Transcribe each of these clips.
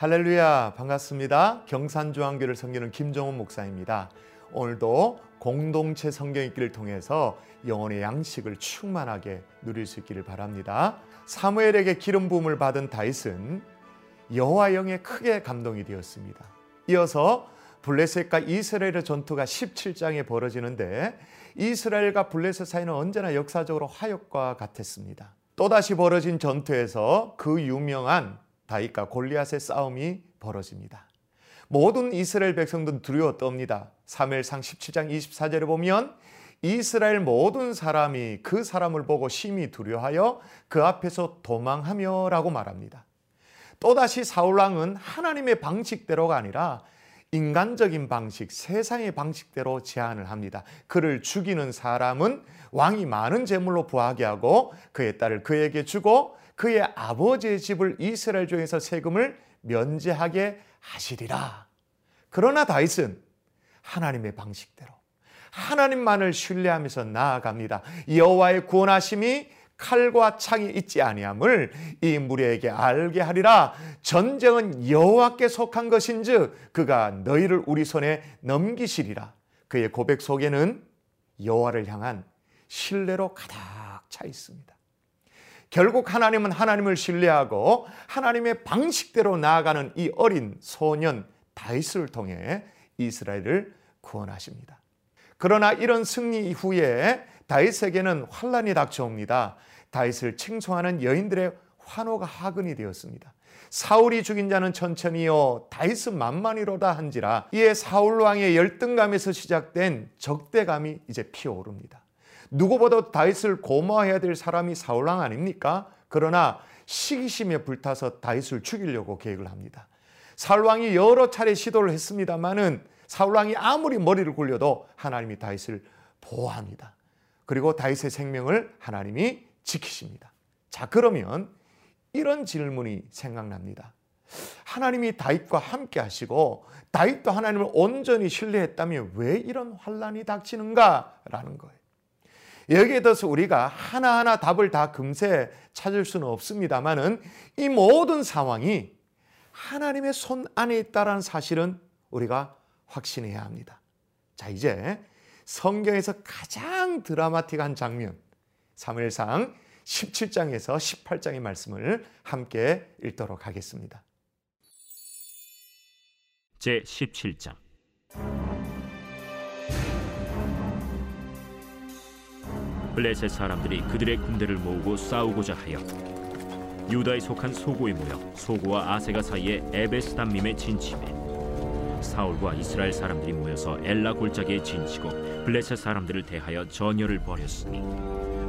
할렐루야 반갑습니다. 경산중앙교를 섬기는 김정훈 목사입니다. 오늘도 공동체 성경 읽기를 통해서 영혼의 양식을 충만하게 누릴 수 있기를 바랍니다. 사무엘에게 기름 부음을 받은 다윗은 여호와 영에 크게 감동이 되었습니다. 이어서 블레셋과 이스라엘의 전투가 17장에 벌어지는데 이스라엘과 블레셋 사이는 언제나 역사적으로 화역과 같았습니다. 또다시 벌어진 전투에서 그 유명한 다윗과 골리앗의 싸움이 벌어집니다. 모든 이스라엘 백성들은 두려워 떱니다. 3일상 17장 24절에 보면 이스라엘 모든 사람이 그 사람을 보고 심히 두려워하여 그 앞에서 도망하며 라고 말합니다. 또다시 사울왕은 하나님의 방식대로가 아니라 인간적인 방식, 세상의 방식대로 제안을 합니다. 그를 죽이는 사람은 왕이 많은 재물로 부하게 하고 그의 딸을 그에게 주고 그의 아버지의 집을 이스라엘 중에서 세금을 면제하게 하시리라. 그러나 다윗은 하나님의 방식대로 하나님만을 신뢰하면서 나아갑니다. 여호와의 구원하심이 칼과 창이 있지 아니함을 이 무리에게 알게 하리라 전쟁은 여호와께 속한 것인즉 그가 너희를 우리 손에 넘기시리라 그의 고백 속에는 여호와를 향한 신뢰로 가득 차 있습니다. 결국 하나님은 하나님을 신뢰하고 하나님의 방식대로 나아가는 이 어린 소년 다윗을 통해 이스라엘을 구원하십니다. 그러나 이런 승리 이후에 다윗에게는 환란이 닥쳐옵니다. 다윗을 칭송하는 여인들의 환호가 하근이 되었습니다. 사울이 죽인 자는 천천히요 다윗은 만만이로다 한지라 이에 사울 왕의 열등감에서 시작된 적대감이 이제 피어오릅니다. 누구보다 다윗을 고마워해야 될 사람이 사울 왕 아닙니까? 그러나 시기심에 불타서 다윗을 죽이려고 계획을 합니다. 사울 왕이 여러 차례 시도를 했습니다마는 사울 왕이 아무리 머리를 굴려도 하나님이 다윗을 보호합니다. 그리고 다윗의 생명을 하나님이 지키십니다. 자, 그러면 이런 질문이 생각납니다. 하나님이 다윗과 함께 하시고 다윗도 하나님을 온전히 신뢰했다면 왜 이런 환란이 닥치는가라는 거예요. 여기에 대해서 우리가 하나하나 답을 다 금세 찾을 수는 없습니다만은 이 모든 상황이 하나님의 손 안에 있다라는 사실은 우리가 확신해야 합니다. 자, 이제 성경에서 가장 드라마틱한 장면 사무엘상 17장에서 18장의 말씀을 함께 읽도록 하겠습니다. 제 17장 블레셋 사람들이 그들의 군대를 모으고 싸우고자 하여 유다에 속한 소고에 모여 소고와 아세가 사이에 에베스담밈에 진침해 사울과 이스라엘 사람들이 모여서 엘라 골짜기에 진치고 블레셋 사람들을 대하여 전열을 벌였으니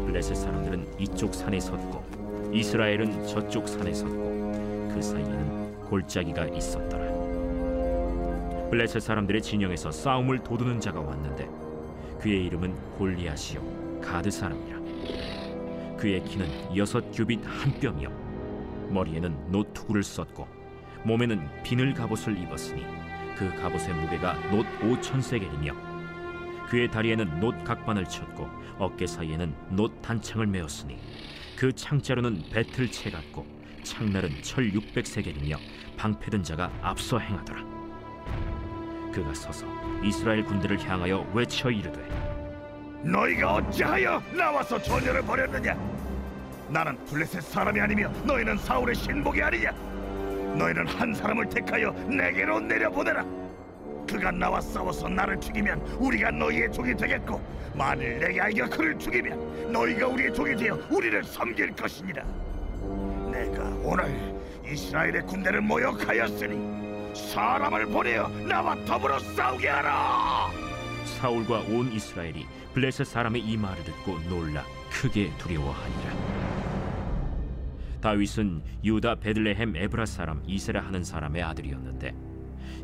블레셋 사람들은 이쪽 산에 섰고 이스라엘은 저쪽 산에 섰고 그 사이에는 골짜기가 있었더라. 블레셋 사람들의 진영에서 싸움을 도두는 자가 왔는데 그의 이름은 골리앗이요 가드 사람이라. 그의 키는 여섯 규빗 한 뼘이요. 머리에는 노투구를 썼고 몸에는 비늘 갑옷을 입었으니 그 갑옷의 무게가 놋 오천 세겔이며 그의 다리에는 놋 각반을 쳤고 어깨 사이에는 놋 단창을 메었으니 그 창자루는 배틀채 같고 창날은 철 육백 세겔이며 방패든 자가 앞서 행하더라. 그가 서서 이스라엘 군대를 향하여 외쳐 이르되 너희가 어찌하여 나와서 전열을 벌였느냐? 나는 블레셋 사람이 아니며 너희는 사울의 신복이 아니냐? 너희는 한 사람을 택하여 내게로 내려보내라. 그가 나와 싸워서 나를 죽이면 우리가 너희의 종이 되겠고 만일 내가 이겨 그를 죽이면 너희가 우리의 종이 되어 우리를 섬길 것이니라. 내가 오늘 이스라엘의 군대를 모욕하였으니 사람을 보내어 나와 더불어 싸우게 하라. 사울과 온 이스라엘이 블레셋 사람의 이 말을 듣고 놀라 크게 두려워하니라. 다윗은 유다 베들레헴 에브라 사람 이세라 하는 사람의 아들이었는데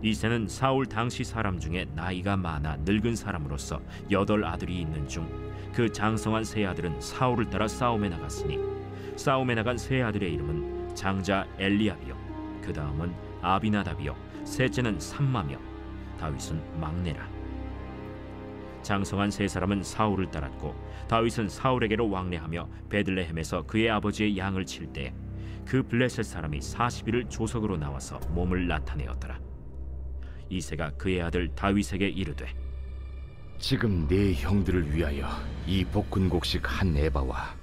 이세는 사울 당시 사람 중에 나이가 많아 늙은 사람으로서 여덟 아들이 있는 중 그 장성한 세 아들은 사울을 따라 싸움에 나갔으니 싸움에 나간 세 아들의 이름은 장자 엘리압이요. 그 다음은 아비나답이요. 셋째는 삼마며. 다윗은 막내라 장성한 세 사람은 사울을 따랐고 다윗은 사울에게로 왕래하며 베들레헴에서 그의 아버지의 양을 칠 때 그 블레셋 사람이 40일을 조석으로 나와서 몸을 나타내었더라. 이세가 그의 아들 다윗에게 이르되 지금 네 형들을 위하여 이 볶은 곡식 한 에바와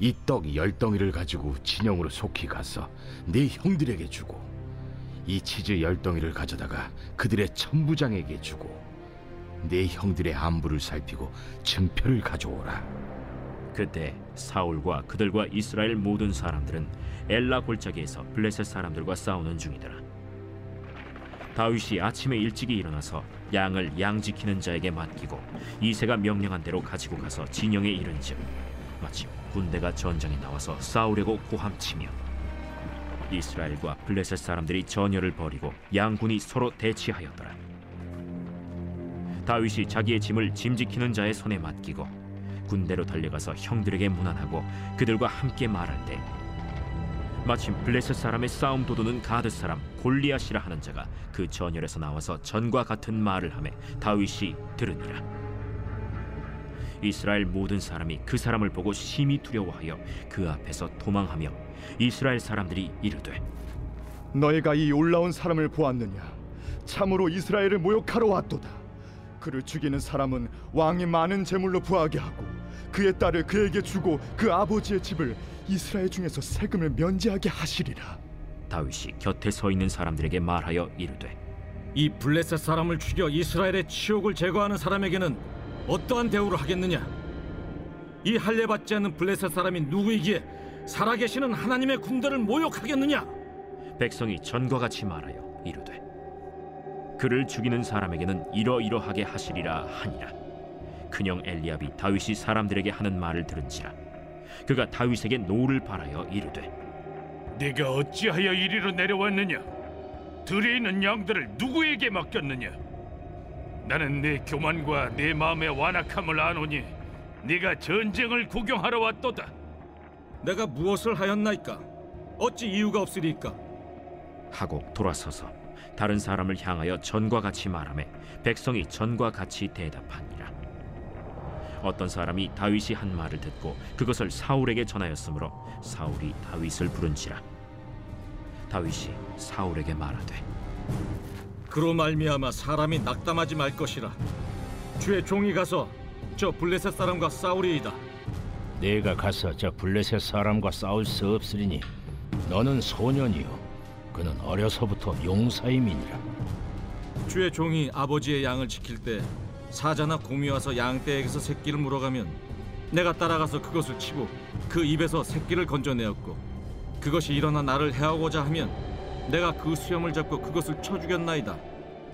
이 떡 열 덩이를 가지고 진영으로 속히 가서 네 형들에게 주고 이 치즈 열 덩이를 가져다가 그들의 천부장에게 주고 네 형들의 안부를 살피고 증표를 가져오라. 그때 사울과 그들과 이스라엘 모든 사람들은 엘라 골짜기에서 블레셋 사람들과 싸우는 중이더라. 다윗이 아침에 일찍이 일어나서 양을 양 지키는 자에게 맡기고 이세가 명령한 대로 가지고 가서 진영에 이른즉 마침 군대가 전장에 나와서 싸우려고 고함치며 이스라엘과 블레셋 사람들이 전열을 벌이고 양군이 서로 대치하였더라. 다윗이 자기의 짐을 짐 지키는 자의 손에 맡기고 군대로 달려가서 형들에게 문안하고 그들과 함께 말할 때 마침 블레셋 사람의 싸움 도두는 가드 사람 골리앗이라 하는 자가 그 전열에서 나와서 전과 같은 말을 하매 다윗이 들으니라 이스라엘 모든 사람이 그 사람을 보고 심히 두려워하여 그 앞에서 도망하며 이스라엘 사람들이 이르되 너희가 이 올라온 사람을 보았느냐? 참으로 이스라엘을 모욕하러 왔도다. 그를 죽이는 사람은 왕이 많은 재물로 부하게 하고 그의 딸을 그에게 주고 그 아버지의 집을 이스라엘 중에서 세금을 면제하게 하시리라. 다윗이 곁에 서 있는 사람들에게 말하여 이르되 이 블레셋 사람을 죽여 이스라엘의 치욕을 제거하는 사람에게는 어떠한 대우를 하겠느냐? 이 할례 받지 않는 블레셋 사람이 누구이기에 살아계시는 하나님의 군대를 모욕하겠느냐? 백성이 전과 같이 말하여 이르되 그를 죽이는 사람에게는 이러이러하게 하시리라 하니라 그냥 엘리압이 다윗이 사람들에게 하는 말을 들은지라 그가 다윗에게 노를 발하여 이르되 네가 어찌하여 이리로 내려왔느냐? 들에 있는 양들을 누구에게 맡겼느냐? 나는 네 교만과 네 마음의 완악함을 아노니 네가 전쟁을 구경하러 왔도다. 내가 무엇을 하였나이까? 어찌 이유가 없으리까? 하고 돌아서서 다른 사람을 향하여 전과 같이 말하매 백성이 전과 같이 대답하니라 어떤 사람이 다윗이 한 말을 듣고 그것을 사울에게 전하였으므로 사울이 다윗을 부른지라 다윗이 사울에게 말하되 그로 말미암아 사람이 낙담하지 말 것이라. 주의 종이 가서 저 블레셋 사람과 싸우리이다. 내가 가서 저 블레셋 사람과 싸울 수 없으리니 너는 소년이요 그는 어려서부터 용사임이니라. 주의 종이 아버지의 양을 지킬 때 사자나 곰이 와서 양떼에게서 새끼를 물어가면 내가 따라가서 그것을 치고 그 입에서 새끼를 건져내었고 그것이 일어나 나를 해하고자 하면 내가 그 수염을 잡고 그것을 쳐 죽였나이다.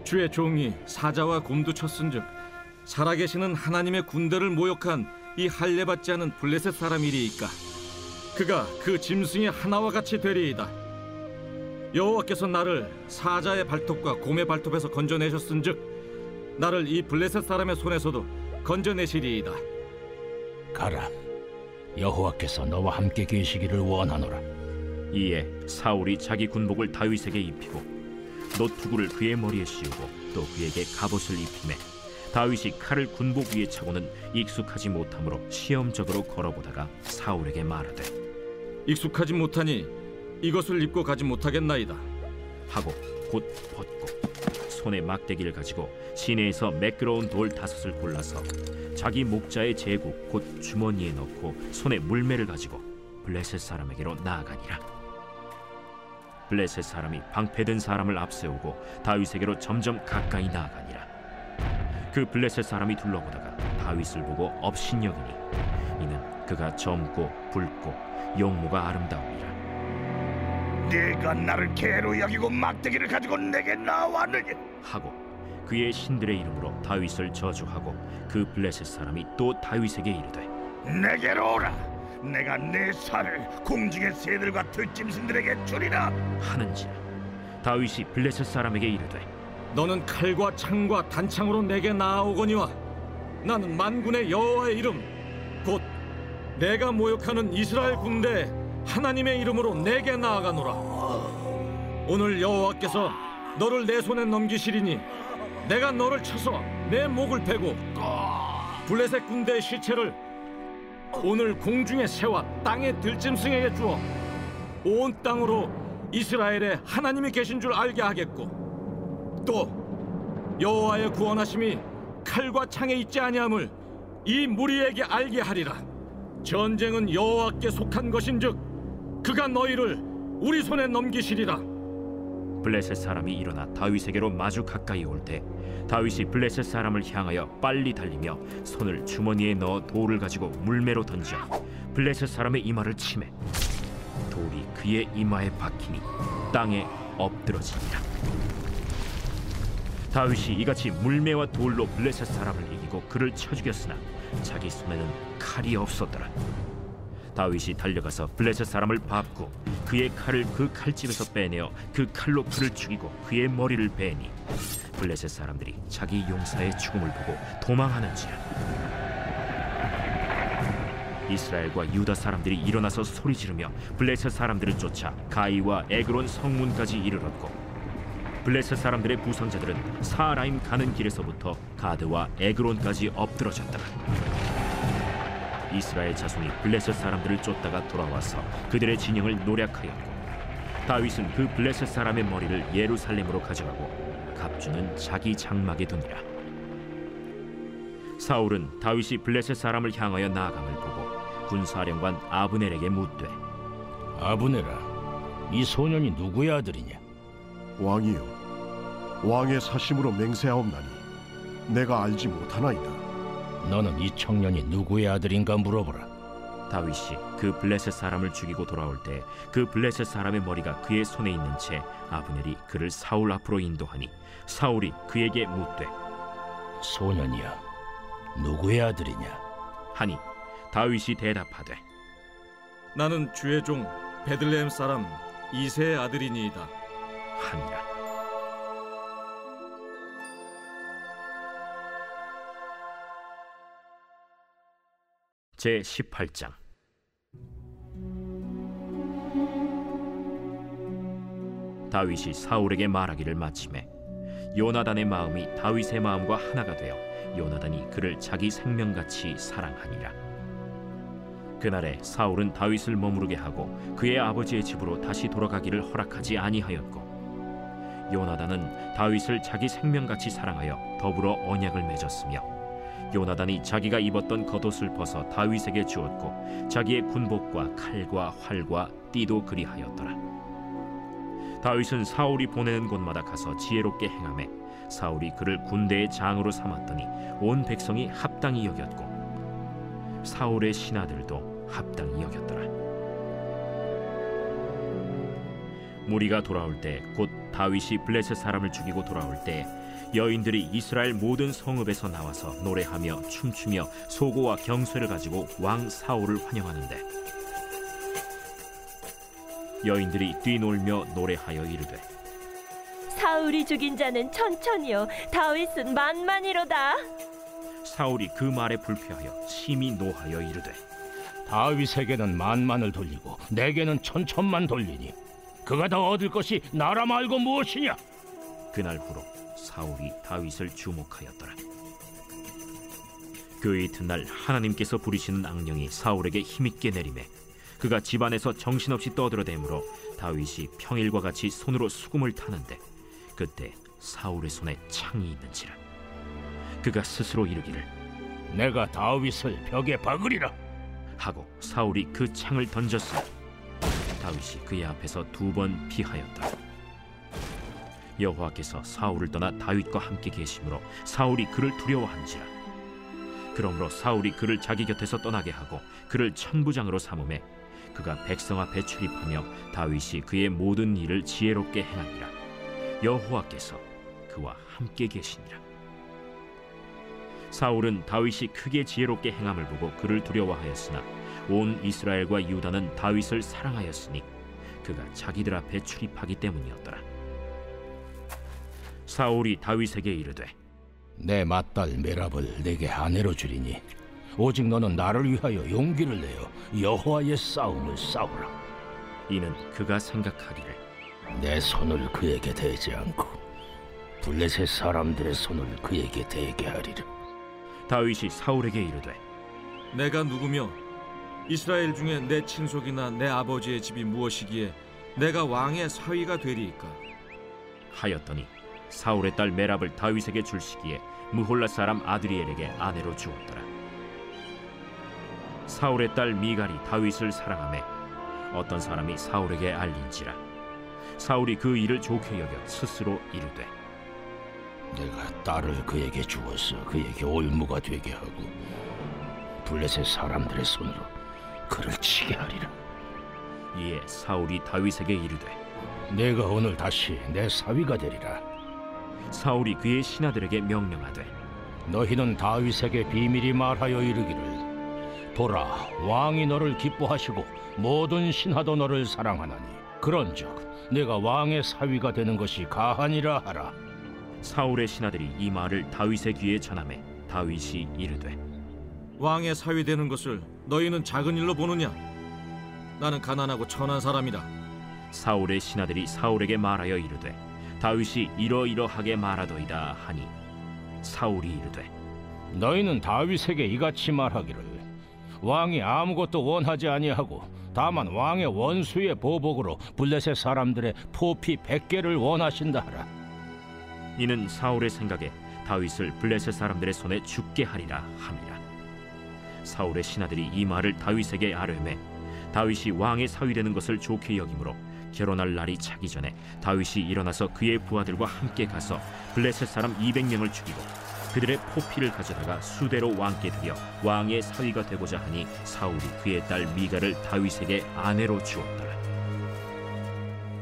주의 종이 사자와 곰도 쳤은즉 살아계시는 하나님의 군대를 모욕한 이 할례 받지 않은 블레셋 사람이리이까 그가 그 짐승의 하나와 같이 되리이다. 여호와께서 나를 사자의 발톱과 곰의 발톱에서 건져내셨은즉 나를 이 블레셋 사람의 손에서도 건져내시리이다. 가라 여호와께서 너와 함께 계시기를 원하노라. 이에 사울이 자기 군복을 다윗에게 입히고 노투구를 그의 머리에 씌우고 또 그에게 갑옷을 입히매 다윗이 칼을 군복 위에 차고는 익숙하지 못하므로 시험적으로 걸어보다가 사울에게 말하되 익숙하지 못하니 이것을 입고 가지 못하겠나이다. 하고 곧 벗고 손에 막대기를 가지고 시내에서 매끄러운 돌 다섯을 골라서 자기 목자의 제국 곧 주머니에 넣고 손에 물매를 가지고 블레셋 사람에게로 나아가니라. 블레셋 사람이 방패든 사람을 앞세우고 다윗에게로 점점 가까이 나아가니라. 그 블레셋 사람이 둘러보다가 다윗을 보고 업신여기니 이는 그가 젊고 붉고 용모가 아름다움이라 네가 나를 개로 여기고 막대기를 가지고 내게 나왔느냐? 하고 그의 신들의 이름으로 다윗을 저주하고 그 블레셋 사람이 또 다윗에게 이르되 내게로 오라. 내가 내 살을 공중의 새들과 들짐승들에게 주리라. 하는지라 다윗이 블레셋 사람에게 이르되 너는 칼과 창과 단창으로 내게 나아오거니와 나는 만군의 여호와의 이름 곧 내가 모욕하는 이스라엘 군대 하나님의 이름으로 내게 나아가노라. 오늘 여호와께서 너를 내 손에 넘기시리니 내가 너를 쳐서 내 목을 베고 블레셋 군대의 시체를 오늘 공중의 새와 땅의 들짐승에게 주어 온 땅으로 이스라엘에 하나님이 계신 줄 알게 하겠고 또 여호와의 구원하심이 칼과 창에 있지 아니함을 이 무리에게 알게 하리라. 전쟁은 여호와께 속한 것인즉 그가 너희를 우리 손에 넘기시리라. 블레셋 사람이 일어나 다윗에게로 마주 가까이 올 때 다윗이 블레셋 사람을 향하여 빨리 달리며 손을 주머니에 넣어 돌을 가지고 물매로 던져 블레셋 사람의 이마를 치매 돌이 그의 이마에 박히니 땅에 엎드러지니라 다윗이 이같이 물매와 돌로 블레셋 사람을 이기고 그를 쳐 죽였으나 자기 손에는 칼이 없었더라 다윗이 달려가서 블레셋 사람을 밟고 그의 칼을 그 칼집에서 빼내어 그 칼로 그를 죽이고 그의 머리를 베니 블레셋 사람들이 자기 용사의 죽음을 보고 도망하는지라 이스라엘과 유다 사람들이 일어나서 소리 지르며 블레셋 사람들을 쫓아 가이와 에그론 성문까지 이르렀고 블레셋 사람들의 부상자들은 사라임 가는 길에서부터 가드와 에그론까지 엎드러졌더라 이스라엘 자손이 블레셋 사람들을 쫓다가 돌아와서 그들의 진영을 노략하였고 다윗은 그 블레셋 사람의 머리를 예루살렘으로 가져가고 갑주는 자기 장막에 두니라. 사울은 다윗이 블레셋 사람을 향하여 나아감을 보고 군사령관 아브넬에게 묻되 아브네라, 이 소년이 누구의 아들이냐? 왕이요. 왕의 사심으로 맹세하옵나니 내가 알지 못하나이다 너는 이 청년이 누구의 아들인가 물어보라. 다윗이 그 블레셋 사람을 죽이고 돌아올 때 그 블레셋 사람의 머리가 그의 손에 있는 채 아브넬이 그를 사울 앞으로 인도하니 사울이 그에게 묻되 소년이야, 누구의 아들이냐? 하니 다윗이 대답하되 나는 주의 종 베들레헴 사람 이세의 아들이니이다 하니라 제 18장. 다윗이 사울에게 말하기를 마침에 요나단의 마음이 다윗의 마음과 하나가 되어 요나단이 그를 자기 생명같이 사랑하니라. 그날에 사울은 다윗을 머무르게 하고 그의 아버지의 집으로 다시 돌아가기를 허락하지 아니하였고 요나단은 다윗을 자기 생명같이 사랑하여 더불어 언약을 맺었으며 요나단이 자기가 입었던 겉옷을 벗어 다윗에게 주었고 자기의 군복과 칼과 활과 띠도 그리하였더라. 다윗은 사울이 보내는 곳마다 가서 지혜롭게 행하매 사울이 그를 군대의 장으로 삼았더니 온 백성이 합당히 여겼고 사울의 신하들도 합당히 여겼더라. 무리가 돌아올 때 곧 다윗이 블레셋 사람을 죽이고 돌아올 때 여인들이 이스라엘 모든 성읍에서 나와서 노래하며 춤추며 소고와 경쇠를 가지고 왕 사울을 환영하는데 여인들이 뛰놀며 노래하여 이르되 사울이 죽인 자는 천천히요 다윗은 만만이로다 사울이 그 말에 불쾌하여 심히 노하여 이르되 다윗에게는 만만을 돌리고 내게는 천천만 돌리니 그가 더 얻을 것이 나라 말고 무엇이냐? 그날 후로 사울이 다윗을 주목하였더라. 그 이튿날 하나님께서 부리시는 악령이 사울에게 힘있게 내림에 그가 집안에서 정신없이 떠들어대므로 다윗이 평일과 같이 손으로 수금을 타는데 그때 사울의 손에 창이 있는지라 그가 스스로 이르기를 내가 다윗을 벽에 박으리라. 하고 사울이 그 창을 던졌으니 다윗이 그의 앞에서 두 번 피하였더라. 여호와께서 사울을 떠나 다윗과 함께 계심으로 사울이 그를 두려워한지라. 그러므로 사울이 그를 자기 곁에서 떠나게 하고 그를 천부장으로 삼음에 그가 백성 앞에 출입하며 다윗이 그의 모든 일을 지혜롭게 행하니라. 여호와께서 그와 함께 계시니라. 사울은 다윗이 크게 지혜롭게 행함을 보고 그를 두려워하였으나 온 이스라엘과 유다는 다윗을 사랑하였으니 그가 자기들 앞에 출입하기 때문이었더라. 사울이 다윗에게 이르되 내 맏딸 메랍을 내게 아내로 주리니 오직 너는 나를 위하여 용기를 내어 여호와의 싸움을 싸우라. 이는 그가 생각하기를 내 손을 그에게 대지 않고 블레셋 사람들의 손을 그에게 대게 하리라. 다윗이 사울에게 이르되 내가 누구며 이스라엘 중에 내 친속이나 내 아버지의 집이 무엇이기에 내가 왕의 사위가 되리이까? 하였더니 사울의 딸 메랍을 다윗에게 줄 시기에 무홀라 사람 아드리엘에게 아내로 주었더라. 사울의 딸 미갈이 다윗을 사랑하매 어떤 사람이 사울에게 알린지라 사울이 그 일을 좋게 여겨 스스로 이르되 내가 딸을 그에게 주어서 그에게 올무가 되게 하고 블레셋 사람들의 손으로 그를 치게 하리라. 이에 사울이 다윗에게 이르되 내가 오늘 다시 내 사위가 되리라. 사울이 그의 신하들에게 명령하되 너희는 다윗에게 비밀이 말하여 이르기를 보라 왕이 너를 기뻐하시고 모든 신하도 너를 사랑하나니 그런즉 내가 왕의 사위가 되는 것이 가하니라 하라. 사울의 신하들이 이 말을 다윗의 귀에 전하매 다윗이 이르되 왕의 사위 되는 것을 너희는 작은 일로 보느냐? 나는 가난하고 천한 사람이라. 사울의 신하들이 사울에게 말하여 이르되 다윗이 이러이러하게 말하더이다 하니 사울이 이르되 너희는 다윗에게 이같이 말하기를 왕이 아무것도 원하지 아니하고 다만 왕의 원수의 보복으로 블레셋 사람들의 포피 백개를 원하신다 하라. 이는 사울의 생각에 다윗을 블레셋 사람들의 손에 죽게 하리라 함이라 사울의 신하들이 이 말을 다윗에게 아뢰매 다윗이 왕의 사위 되는 것을 좋게 여기므로 결혼할 날이 차기 전에 다윗이 일어나서 그의 부하들과 함께 가서 블레셋 사람 200명을 죽이고 그들의 포피를 가져다가 수대로 왕께 드려 왕의 사위가 되고자 하니 사울이 그의 딸 미가를 다윗에게 아내로 주었더라.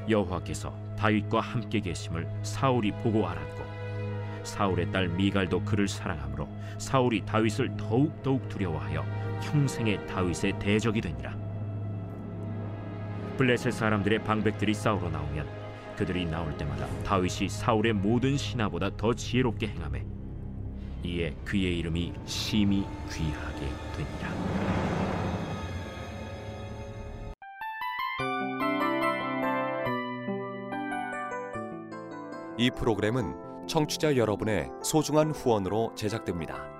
여호와께서 다윗과 함께 계심을 사울이 보고 알았고 사울의 딸 미갈도 그를 사랑하므로 사울이 다윗을 더욱 더욱 두려워하여 평생의 다윗의 대적이 되니라 블레셋 사람들의 방백들이 싸우러 나오면 그들이 나올 때마다 다윗이 사울의 모든 신하보다 더 지혜롭게 행하매 이에 그의 이름이 심히 귀하게 되니라. 이 프로그램은 청취자 여러분의 소중한 후원으로 제작됩니다.